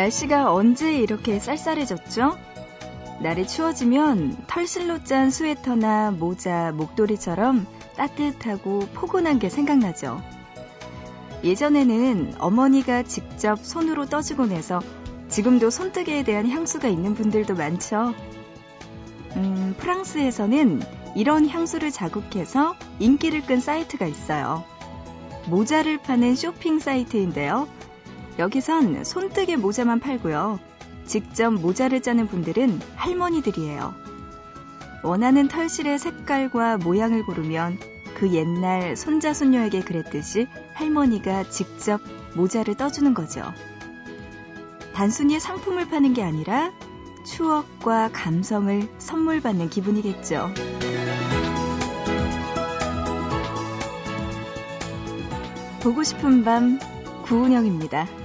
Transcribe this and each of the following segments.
날씨가 언제 이렇게 쌀쌀해졌죠? 날이 추워지면 털실로 짠 스웨터나 모자, 목도리처럼 따뜻하고 포근한 게 생각나죠. 예전에는 어머니가 직접 손으로 떠주곤 해서 지금도 손뜨개에 대한 향수가 있는 분들도 많죠. 음, 프랑스에서는 이런 향수를 자국해서 인기를 끈 사이트가 있어요. 모자를 파는 쇼핑 사이트인데요. 여기선 손뜨개 모자만 팔고요. 직접 모자를 짜는 분들은 할머니들이에요. 원하는 털실의 색깔과 모양을 고르면 그 옛날 손자 손녀에게 그랬듯이 할머니가 직접 모자를 떠주는 거죠. 단순히 상품을 파는 게 아니라 추억과 감성을 선물 받는 기분이겠죠. 보고 싶은 밤 구은영입니다.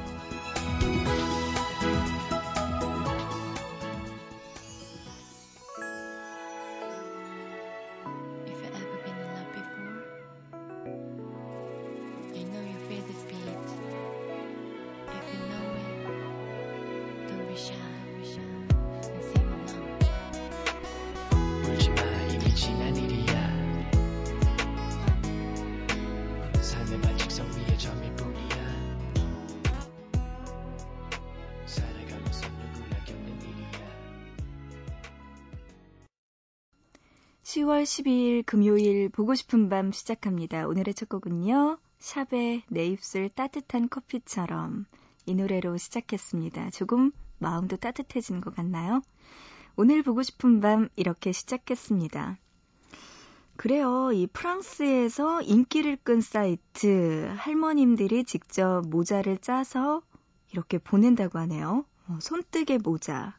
10월 12일 금요일 보고 싶은 밤 시작합니다. 오늘의 첫 곡은요. 샵의 내 입술 따뜻한 커피처럼 이 노래로 시작했습니다. 조금 마음도 따뜻해진 것 같나요? 오늘 보고 싶은 밤 이렇게 시작했습니다. 그래요. 이 프랑스에서 인기를 끈 사이트 할머님들이 직접 모자를 짜서 이렇게 보낸다고 하네요. 어, 손뜨개 모자.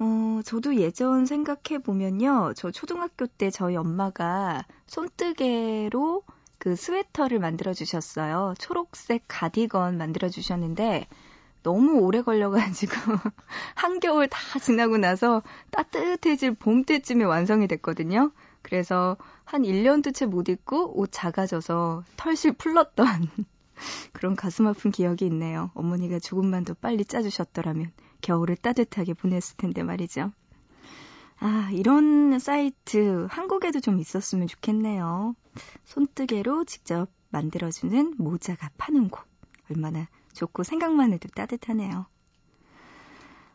어, 저도 예전 생각해 보면요. 저 초등학교 때 저희 엄마가 손뜨개로 그 스웨터를 만들어 주셨어요. 초록색 가디건 만들어 주셨는데 너무 오래 걸려가지고 한겨울 다 지나고 나서 따뜻해질 봄 때쯤에 완성이 됐거든요. 그래서 한 1년도 채 못 입고 옷 작아져서 털실 풀렀던 그런 가슴 아픈 기억이 있네요. 어머니가 조금만 더 빨리 짜주셨더라면. 겨울을 따뜻하게 보냈을 텐데 말이죠. 아, 이런 사이트 한국에도 좀 있었으면 좋겠네요. 손뜨개로 직접 만들어주는 모자가 파는 곳. 얼마나 좋고 생각만 해도 따뜻하네요.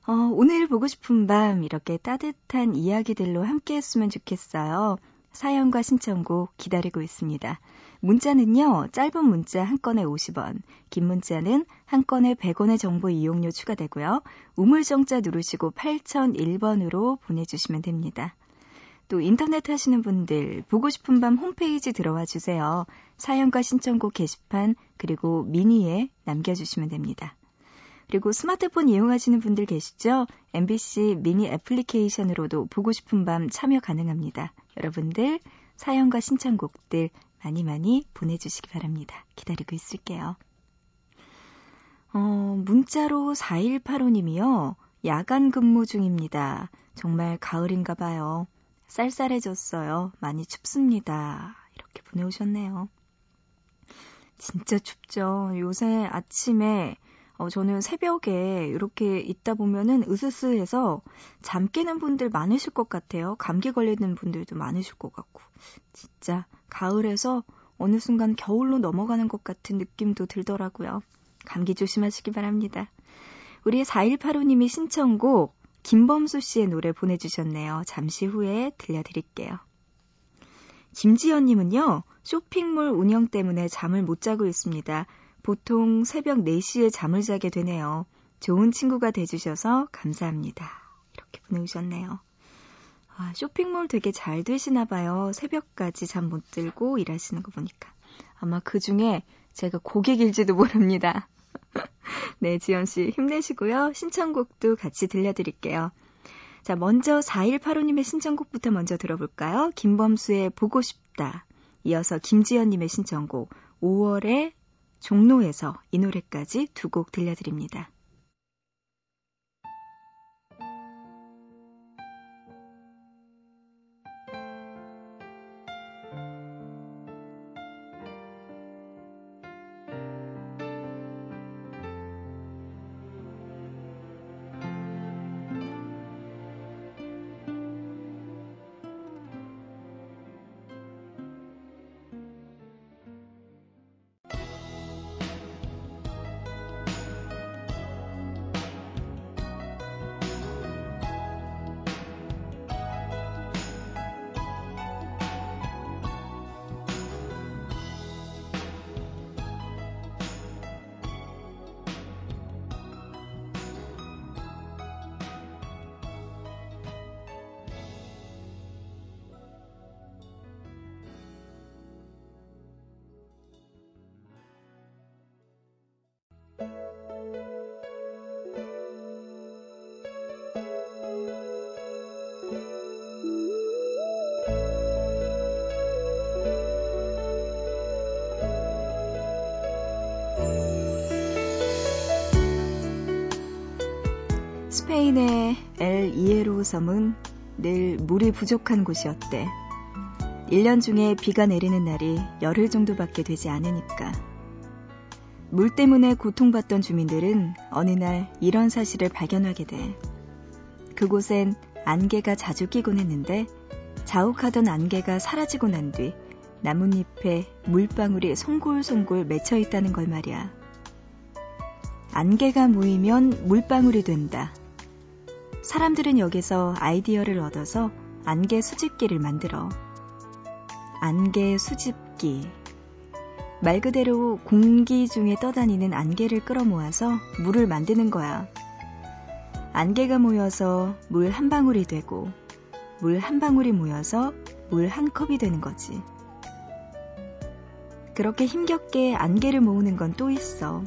어, 오늘 보고 싶은 밤 이렇게 따뜻한 이야기들로 함께 했으면 좋겠어요. 사연과 신청곡 기다리고 있습니다. 문자는요, 짧은 문자 한 건에 50원, 긴 문자는 한 건에 100원의 정보 이용료 추가되고요. 우물정자 누르시고 8001번으로 보내주시면 됩니다. 또 인터넷 하시는 분들 보고 싶은 밤 홈페이지 들어와 주세요. 사연과 신청곡 게시판 그리고 미니에 남겨주시면 됩니다. 그리고 스마트폰 이용하시는 분들 계시죠? MBC 미니 애플리케이션으로도 보고 싶은 밤 참여 가능합니다. 여러분들 사연과 신청곡들 많이 많이 보내주시기 바랍니다. 기다리고 있을게요. 어, 문자로 4185님이요. 야간 근무 중입니다. 정말 가을인가 봐요. 쌀쌀해졌어요. 많이 춥습니다. 이렇게 보내오셨네요. 진짜 춥죠. 요새 아침에 어, 저는 새벽에 이렇게 있다 보면은 으스스해서 잠 깨는 분들 많으실 것 같아요. 감기 걸리는 분들도 많으실 것 같고. 진짜 가을에서 어느 순간 겨울로 넘어가는 것 같은 느낌도 들더라고요. 감기 조심하시기 바랍니다. 우리 4185님이 신청곡 김범수 씨의 노래 보내주셨네요. 잠시 후에 들려드릴게요. 김지연님은요, 쇼핑몰 운영 때문에 잠을 못 자고 있습니다. 보통 새벽 4시에 잠을 자게 되네요. 좋은 친구가 돼주셔서 감사합니다. 이렇게 보내주셨네요. 아, 쇼핑몰 되게 잘 되시나 봐요. 새벽까지 잠 못 들고 일하시는 거 보니까. 아마 그 중에 제가 고객일지도 모릅니다. 네, 지연씨 힘내시고요. 신청곡도 같이 들려드릴게요. 자, 먼저 4185님의 신청곡부터 먼저 들어볼까요? 김범수의 보고 싶다. 이어서 김지연님의 신청곡 5월의 종로에서 이 노래까지 두 곡 들려드립니다. 스페인의 엘 이에로 섬은 늘 물이 부족한 곳이었대. 1년 중에 비가 내리는 날이 열흘 정도밖에 되지 않으니까. 물 때문에 고통받던 주민들은 어느 날 이런 사실을 발견하게 돼. 그곳엔 안개가 자주 끼곤 했는데 자욱하던 안개가 사라지고 난 뒤 나뭇잎에 물방울이 송골송골 맺혀 있다는 걸 말이야. 안개가 모이면 물방울이 된다. 사람들은 여기서 아이디어를 얻어서 안개 수집기를 만들어. 안개 수집기. 말 그대로 공기 중에 떠다니는 안개를 끌어모아서 물을 만드는 거야. 안개가 모여서 물 한 방울이 되고, 물 한 방울이 모여서 물 한 컵이 되는 거지. 그렇게 힘겹게 안개를 모으는 건 또 있어.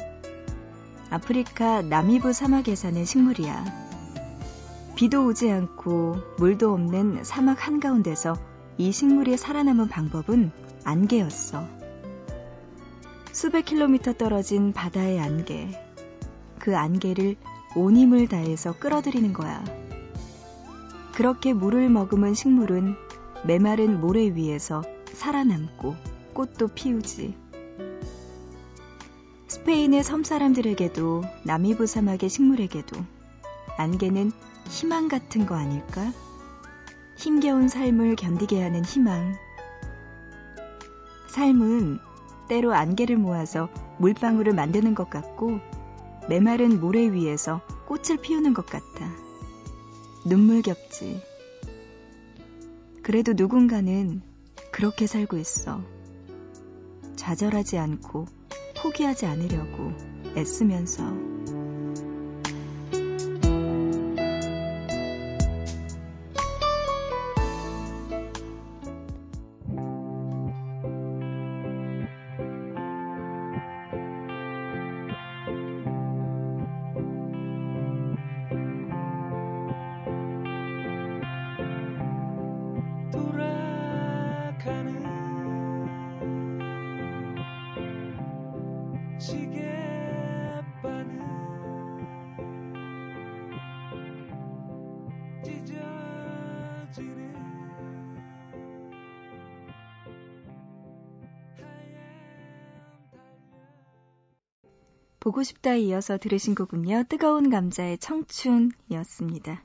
아프리카 나미부 사막에 사는 식물이야. 비도 오지 않고 물도 없는 사막 한가운데서 이 식물이 살아남은 방법은 안개였어. 수백 킬로미터 떨어진 바다의 안개. 그 안개를 온 힘을 다해서 끌어들이는 거야. 그렇게 물을 머금은 식물은 메마른 모래 위에서 살아남고 꽃도 피우지. 스페인의 섬 사람들에게도 나미부 사막의 식물에게도 안개는 희망 같은 거 아닐까? 힘겨운 삶을 견디게 하는 희망. 삶은 때로 안개를 모아서 물방울을 만드는 것 같고 메마른 모래 위에서 꽃을 피우는 것 같다. 눈물겹지. 그래도 누군가는 그렇게 살고 있어. 좌절하지 않고 포기하지 않으려고 애쓰면서 보고 싶다 이어서 들으신 곡은요. 뜨거운 감자의 청춘이었습니다.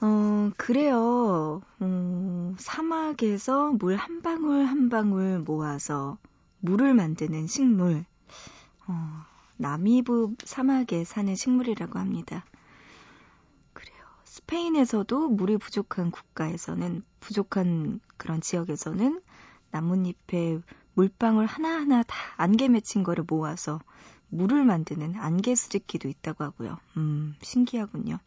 어, 그래요. 어, 사막에서 물 한 방울 한 방울 모아서 물을 만드는 식물. 어, 남이부 사막에 사는 식물이라고 합니다. 그래요. 스페인에서도 물이 부족한 국가에서는, 부족한 그런 지역에서는 나뭇잎에 물방울 하나하나 다 안개 맺힌 거를 모아서 물을 만드는 안개 수집기도 있다고 하고요. 음, 신기하군요.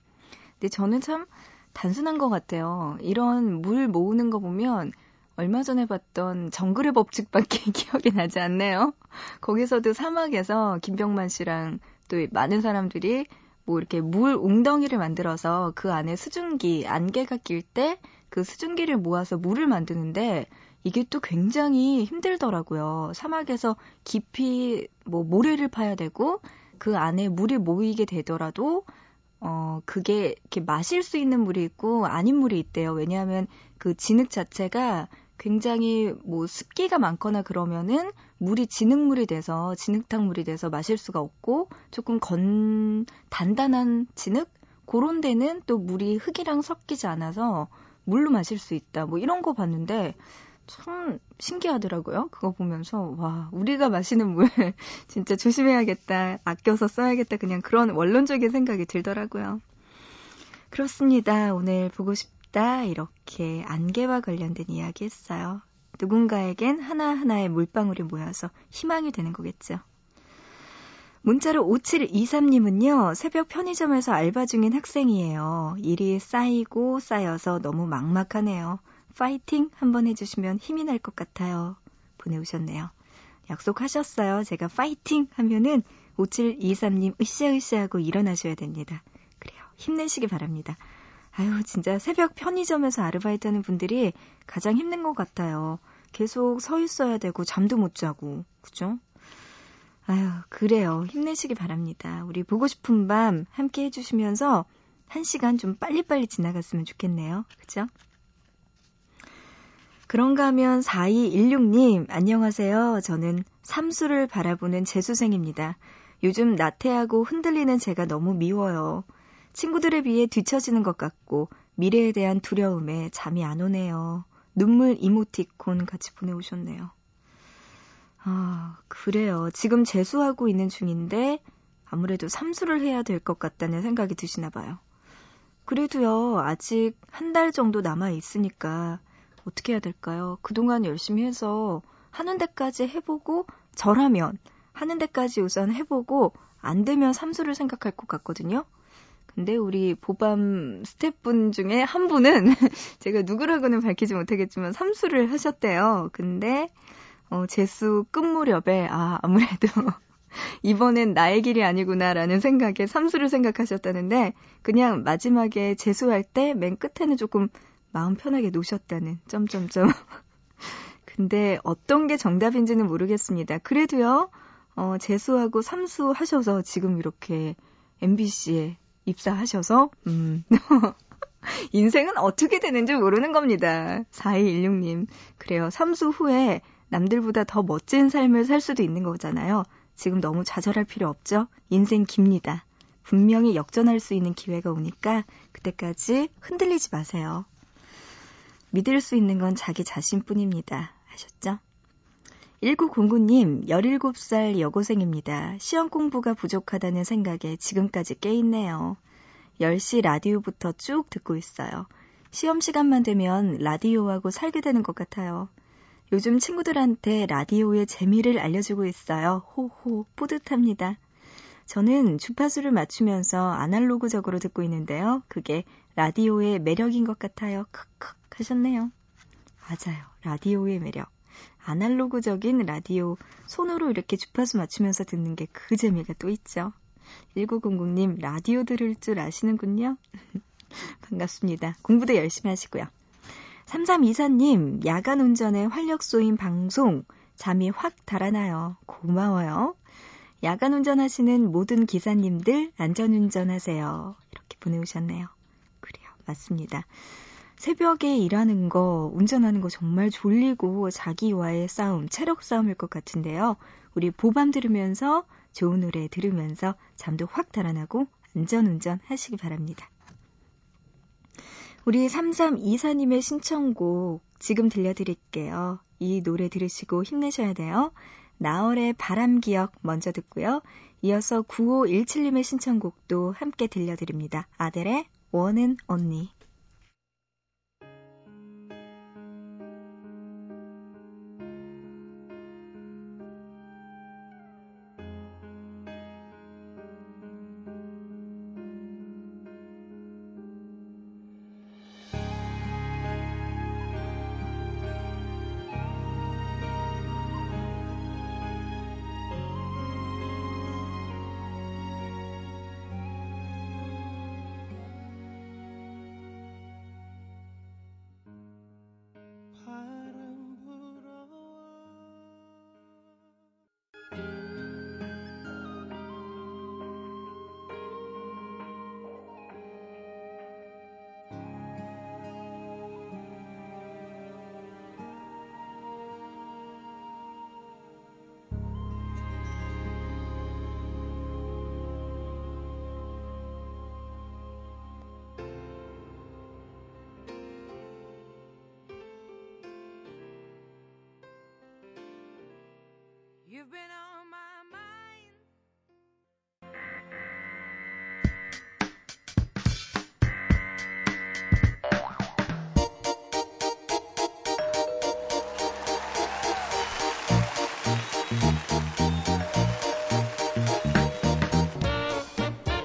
근데 저는 참 단순한 것 같아요. 이런 물 모으는 거 보면 얼마 전에 봤던 정글의 법칙밖에 기억이 나지 않네요. 거기서도 사막에서 김병만 씨랑 또 많은 사람들이 뭐 이렇게 물 웅덩이를 만들어서 그 안에 수증기, 안개가 낄 때 그 수증기를 모아서 물을 만드는데 이게 또 굉장히 힘들더라고요. 사막에서 깊이 뭐 모래를 파야 되고 그 안에 물이 모이게 되더라도 어 그게 이렇게 마실 수 있는 물이 있고 아닌 물이 있대요. 왜냐하면 그 진흙 자체가 굉장히 뭐 습기가 많거나 그러면은 물이 진흙물이 돼서 진흙탕 물이 돼서 마실 수가 없고 조금 건 단단한 진흙 그런 데는 또 물이 흙이랑 섞이지 않아서 물로 마실 수 있다. 뭐 이런 거 봤는데 참 신기하더라고요. 그거 보면서 와 우리가 마시는 물 진짜 조심해야겠다, 아껴서 써야겠다 그냥 그런 원론적인 생각이 들더라고요. 그렇습니다. 오늘 보고 싶 다 이렇게 안개와 관련된 이야기 했어요. 누군가에겐 하나하나의 물방울이 모여서 희망이 되는 거겠죠. 문자로 5723님은요, 새벽 편의점에서 알바 중인 학생이에요. 일이 쌓이고 쌓여서 너무 막막하네요. 파이팅 한번 해주시면 힘이 날 것 같아요. 보내오셨네요. 약속하셨어요. 제가 파이팅 하면은 5723님 으쌰으쌰 하고 일어나셔야 됩니다. 그래요. 힘내시기 바랍니다. 아유, 진짜 새벽 편의점에서 아르바이트 하는 분들이 가장 힘든 것 같아요. 계속 서 있어야 되고 잠도 못 자고, 그죠? 아유, 그래요. 힘내시기 바랍니다. 우리 보고 싶은 밤 함께 해주시면서 한 시간 좀 빨리빨리 지나갔으면 좋겠네요. 그죠? 그런가 하면 4216님, 안녕하세요. 저는 삼수를 바라보는 재수생입니다. 요즘 나태하고 흔들리는 제가 너무 미워요. 친구들에 비해 뒤처지는 것 같고 미래에 대한 두려움에 잠이 안 오네요. 눈물 이모티콘 같이 보내오셨네요. 아, 그래요. 지금 재수하고 있는 중인데 아무래도 삼수를 해야 될 것 같다는 생각이 드시나 봐요. 그래도요, 아직 한 달 정도 남아 있으니까 어떻게 해야 될까요? 그동안 열심히 해서 하는 데까지 해보고 저라면 하는 데까지 우선 해보고 안 되면 삼수를 생각할 것 같거든요. 근데 우리 보밤 스태프분 중에 한 분은 제가 누구라고는 밝히지 못하겠지만 삼수를 하셨대요. 근데 어, 재수 끝 무렵에 아 아무래도 이번엔 나의 길이 아니구나라는 생각에 삼수를 생각하셨다는데 그냥 마지막에 재수할 때 맨 끝에는 조금 마음 편하게 놓으셨다는 점점점. 근데 어떤 게 정답인지는 모르겠습니다. 그래도요. 어, 재수하고 삼수 하셔서 지금 이렇게 MBC에 입사하셔서 음. 인생은 어떻게 되는지 모르는 겁니다. 4216님. 그래요. 삼수 후에 남들보다 더 멋진 삶을 살 수도 있는 거잖아요. 지금 너무 좌절할 필요 없죠? 인생 깁니다. 분명히 역전할 수 있는 기회가 오니까 그때까지 흔들리지 마세요. 믿을 수 있는 건 자기 자신뿐입니다. 하셨죠? 1909님, 17살 여고생입니다. 시험 공부가 부족하다는 생각에 지금까지 깨있네요. 10시 라디오부터 쭉 듣고 있어요. 시험 시간만 되면 라디오하고 살게 되는 것 같아요. 요즘 친구들한테 라디오의 재미를 알려주고 있어요. 호호, 뿌듯합니다. 저는 주파수를 맞추면서 아날로그적으로 듣고 있는데요. 그게 라디오의 매력인 것 같아요. 크크 하셨네요. 맞아요. 라디오의 매력. 아날로그적인 라디오 손으로 이렇게 주파수 맞추면서 듣는 게 그 재미가 또 있죠. 1900님 라디오 들을 줄 아시는군요. 반갑습니다. 공부도 열심히 하시고요. 3324님 야간 운전에 활력 쏘인 방송 잠이 확 달아나요. 고마워요. 야간 운전하시는 모든 기사님들 안전운전하세요. 이렇게 보내오셨네요. 그래요. 맞습니다. 새벽에 일하는 거, 운전하는 거 정말 졸리고 자기와의 싸움, 체력 싸움일 것 같은데요. 우리 보밤 들으면서 좋은 노래 들으면서 잠도 확 달아나고 안전운전 하시기 바랍니다. 우리 3324님의 신청곡 지금 들려드릴게요. 이 노래 들으시고 힘내셔야 돼요. 나월의 바람 기억 먼저 듣고요. 이어서 9517님의 신청곡도 함께 들려드립니다. 아델의 원은 언니.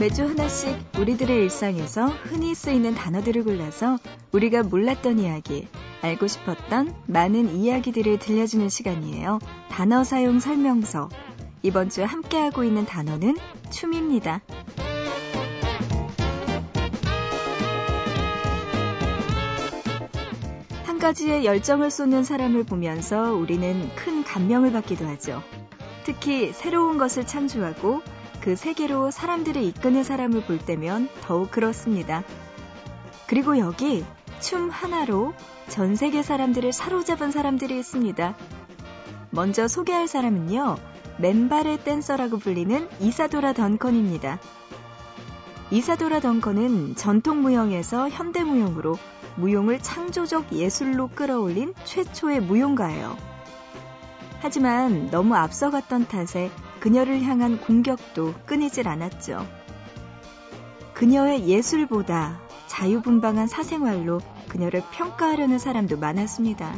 매주 하나씩 우리들의 일상에서 흔히 쓰이는 단어들을 골라서 우리가 몰랐던 이야기, 알고 싶었던 많은 이야기들을 들려주는 시간이에요. 단어 사용 설명서. 이번 주 함께하고 있는 단어는 춤입니다. 한 가지에 열정을 쏟는 사람을 보면서 우리는 큰 감명을 받기도 하죠. 특히 새로운 것을 창조하고 그 세계로 사람들을 이끄는 사람을 볼 때면 더욱 그렇습니다. 그리고 여기 춤 하나로 전 세계 사람들을 사로잡은 사람들이 있습니다. 먼저 소개할 사람은요, 맨발의 댄서라고 불리는 이사도라 던컨입니다. 이사도라 던컨은 전통 무용에서 현대 무용으로 무용을 창조적 예술로 끌어올린 최초의 무용가예요. 하지만 너무 앞서갔던 탓에 그녀를 향한 공격도 끊이질 않았죠. 그녀의 예술보다 자유분방한 사생활로 그녀를 평가하려는 사람도 많았습니다.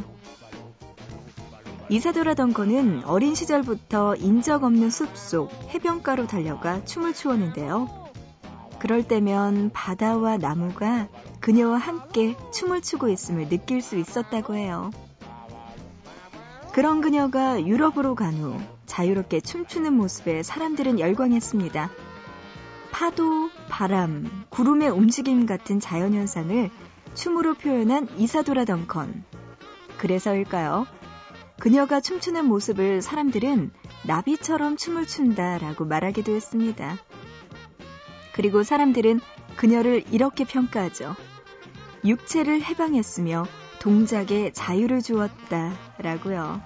이사도라 덩컨은 어린 시절부터 인적 없는 숲속 해변가로 달려가 춤을 추었는데요. 그럴 때면 바다와 나무가 그녀와 함께 춤을 추고 있음을 느낄 수 있었다고 해요. 그런 그녀가 유럽으로 간 후 자유롭게 춤추는 모습에 사람들은 열광했습니다. 파도, 바람, 구름의 움직임 같은 자연현상을 춤으로 표현한 이사도라 덩컨. 그래서일까요? 그녀가 춤추는 모습을 사람들은 나비처럼 춤을 춘다라고 말하기도 했습니다. 그리고 사람들은 그녀를 이렇게 평가하죠. 육체를 해방했으며 동작에 자유를 주었다 라고요.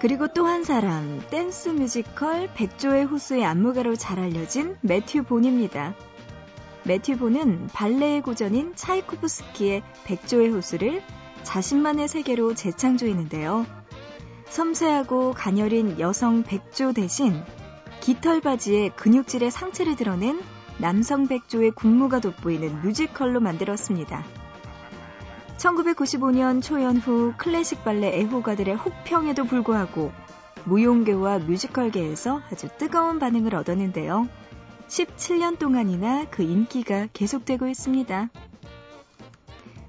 그리고 또 한 사람, 댄스 뮤지컬 백조의 호수의 안무가로 잘 알려진 매튜 본입니다. 매튜 본은 발레의 고전인 차이코프스키의 백조의 호수를 자신만의 세계로 재창조했는데요. 섬세하고 가녀린 여성 백조 대신 깃털 바지에 근육질의 상체를 드러낸 남성 백조의 군무가 돋보이는 뮤지컬로 만들었습니다. 1995년 초연 후 클래식 발레 애호가들의 혹평에도 불구하고 무용계와 뮤지컬계에서 아주 뜨거운 반응을 얻었는데요. 17년 동안이나 그 인기가 계속되고 있습니다.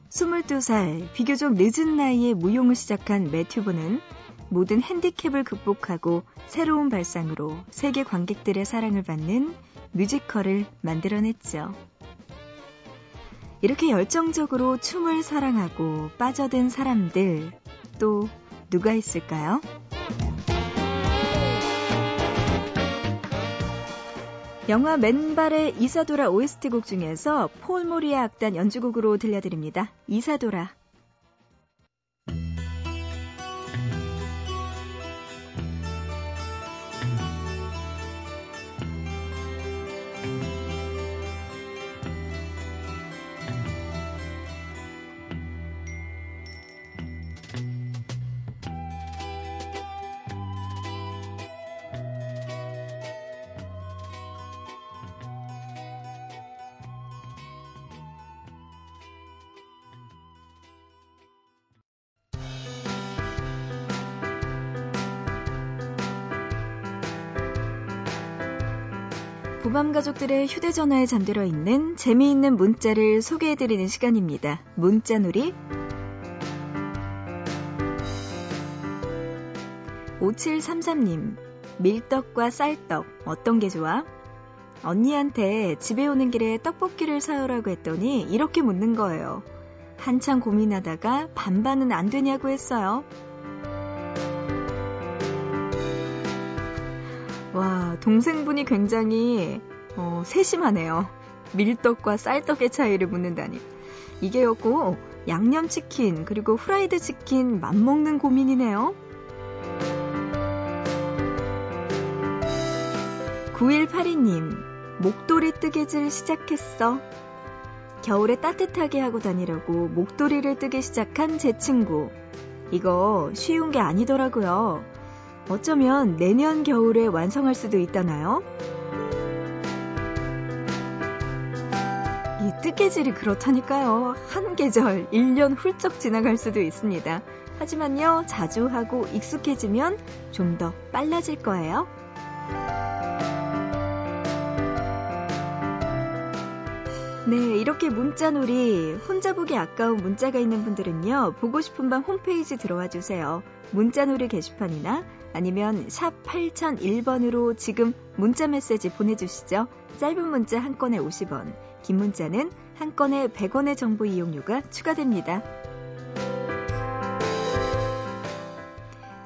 22살, 비교적 늦은 나이에 무용을 시작한 매튜브는 모든 핸디캡을 극복하고 새로운 발상으로 세계 관객들의 사랑을 받는 뮤지컬을 만들어냈죠. 이렇게 열정적으로 춤을 사랑하고 빠져든 사람들 또 누가 있을까요? 영화 맨발의 이사도라 OST 곡 중에서 폴 모리아 악단 연주곡으로 들려드립니다. 이사도라. 부밤 가족들의 휴대전화에 잠들어 있는 재미있는 문자를 소개해드리는 시간입니다. 문자놀이 5733님, 밀떡과 쌀떡, 어떤 게 좋아? 언니한테 집에 오는 길에 떡볶이를 사오라고 했더니 이렇게 묻는 거예요. 한참 고민하다가 반반은 안 되냐고 했어요. 동생분이 굉장히 어, 세심하네요. 밀떡과 쌀떡의 차이를 묻는다니. 이게였고 양념치킨 그리고 후라이드 치킨 맞먹는 고민이네요. 9182님, 목도리 뜨개질 시작했어. 겨울에 따뜻하게 하고 다니려고 목도리를 뜨기 시작한 제 친구. 이거 쉬운 게 아니더라고요. 어쩌면 내년 겨울에 완성할 수도 있다나요? 이 뜨개질이 그렇다니까요. 한 계절, 1년 훌쩍 지나갈 수도 있습니다. 하지만요, 자주 하고 익숙해지면 좀 더 빨라질 거예요. 네, 이렇게 문자놀이 혼자 보기 아까운 문자가 있는 분들은요. 보고 싶은 밤 홈페이지 들어와 주세요. 문자놀이 게시판이나 아니면 샵 8001번으로 지금 문자 메시지 보내주시죠. 짧은 문자 한 건에 50원, 긴 문자는 한 건에 100원의 정보 이용료가 추가됩니다.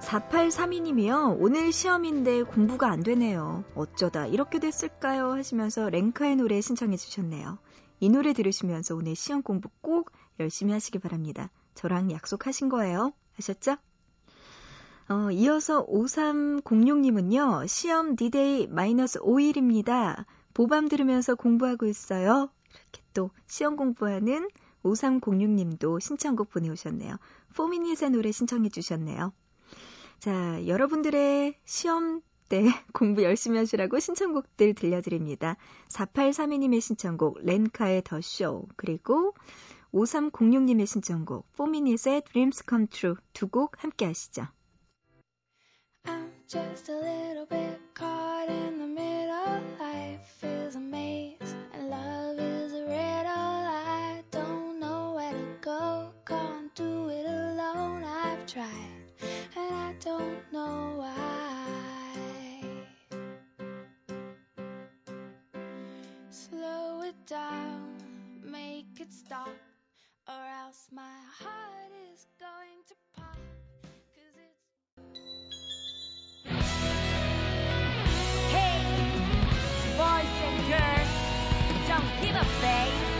4832님이요. 오늘 시험인데 공부가 안 되네요. 어쩌다 이렇게 됐을까요? 하시면서 랭카의 노래 신청해 주셨네요. 이 노래 들으시면서 오늘 시험 공부 꼭 열심히 하시기 바랍니다. 저랑 약속하신 거예요. 하셨죠? 어, 이어서 5306님은요. 시험 디데이 마이너스 5일입니다. 보밤 들으면서 공부하고 있어요. 이렇게 또 시험 공부하는 5306님도 신청곡 보내오셨네요. 포미닛의 노래 신청해 주셨네요. 자, 여러분들의 시험 때 공부 열심히 하시라고 신청곡들 들려드립니다. 4832님의 신청곡 렌카의 더 쇼, 그리고 5306님의 신청곡 포미닛의 Dreams Come True 두곡 함께 하시죠. Just a little bit caught in the buffet.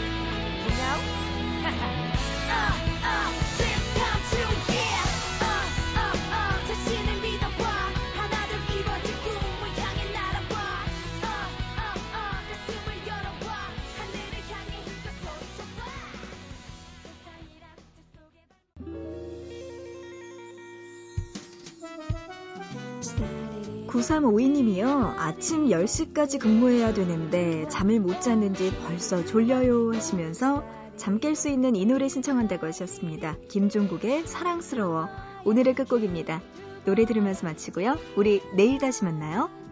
9352님이요. 아침 10시까지 근무해야 되는데 잠을 못 잤는지 벌써 졸려요 하시면서 잠 깰 수 있는 이 노래 신청한다고 하셨습니다. 김종국의 사랑스러워. 오늘의 끝곡입니다. 노래 들으면서 마치고요. 우리 내일 다시 만나요.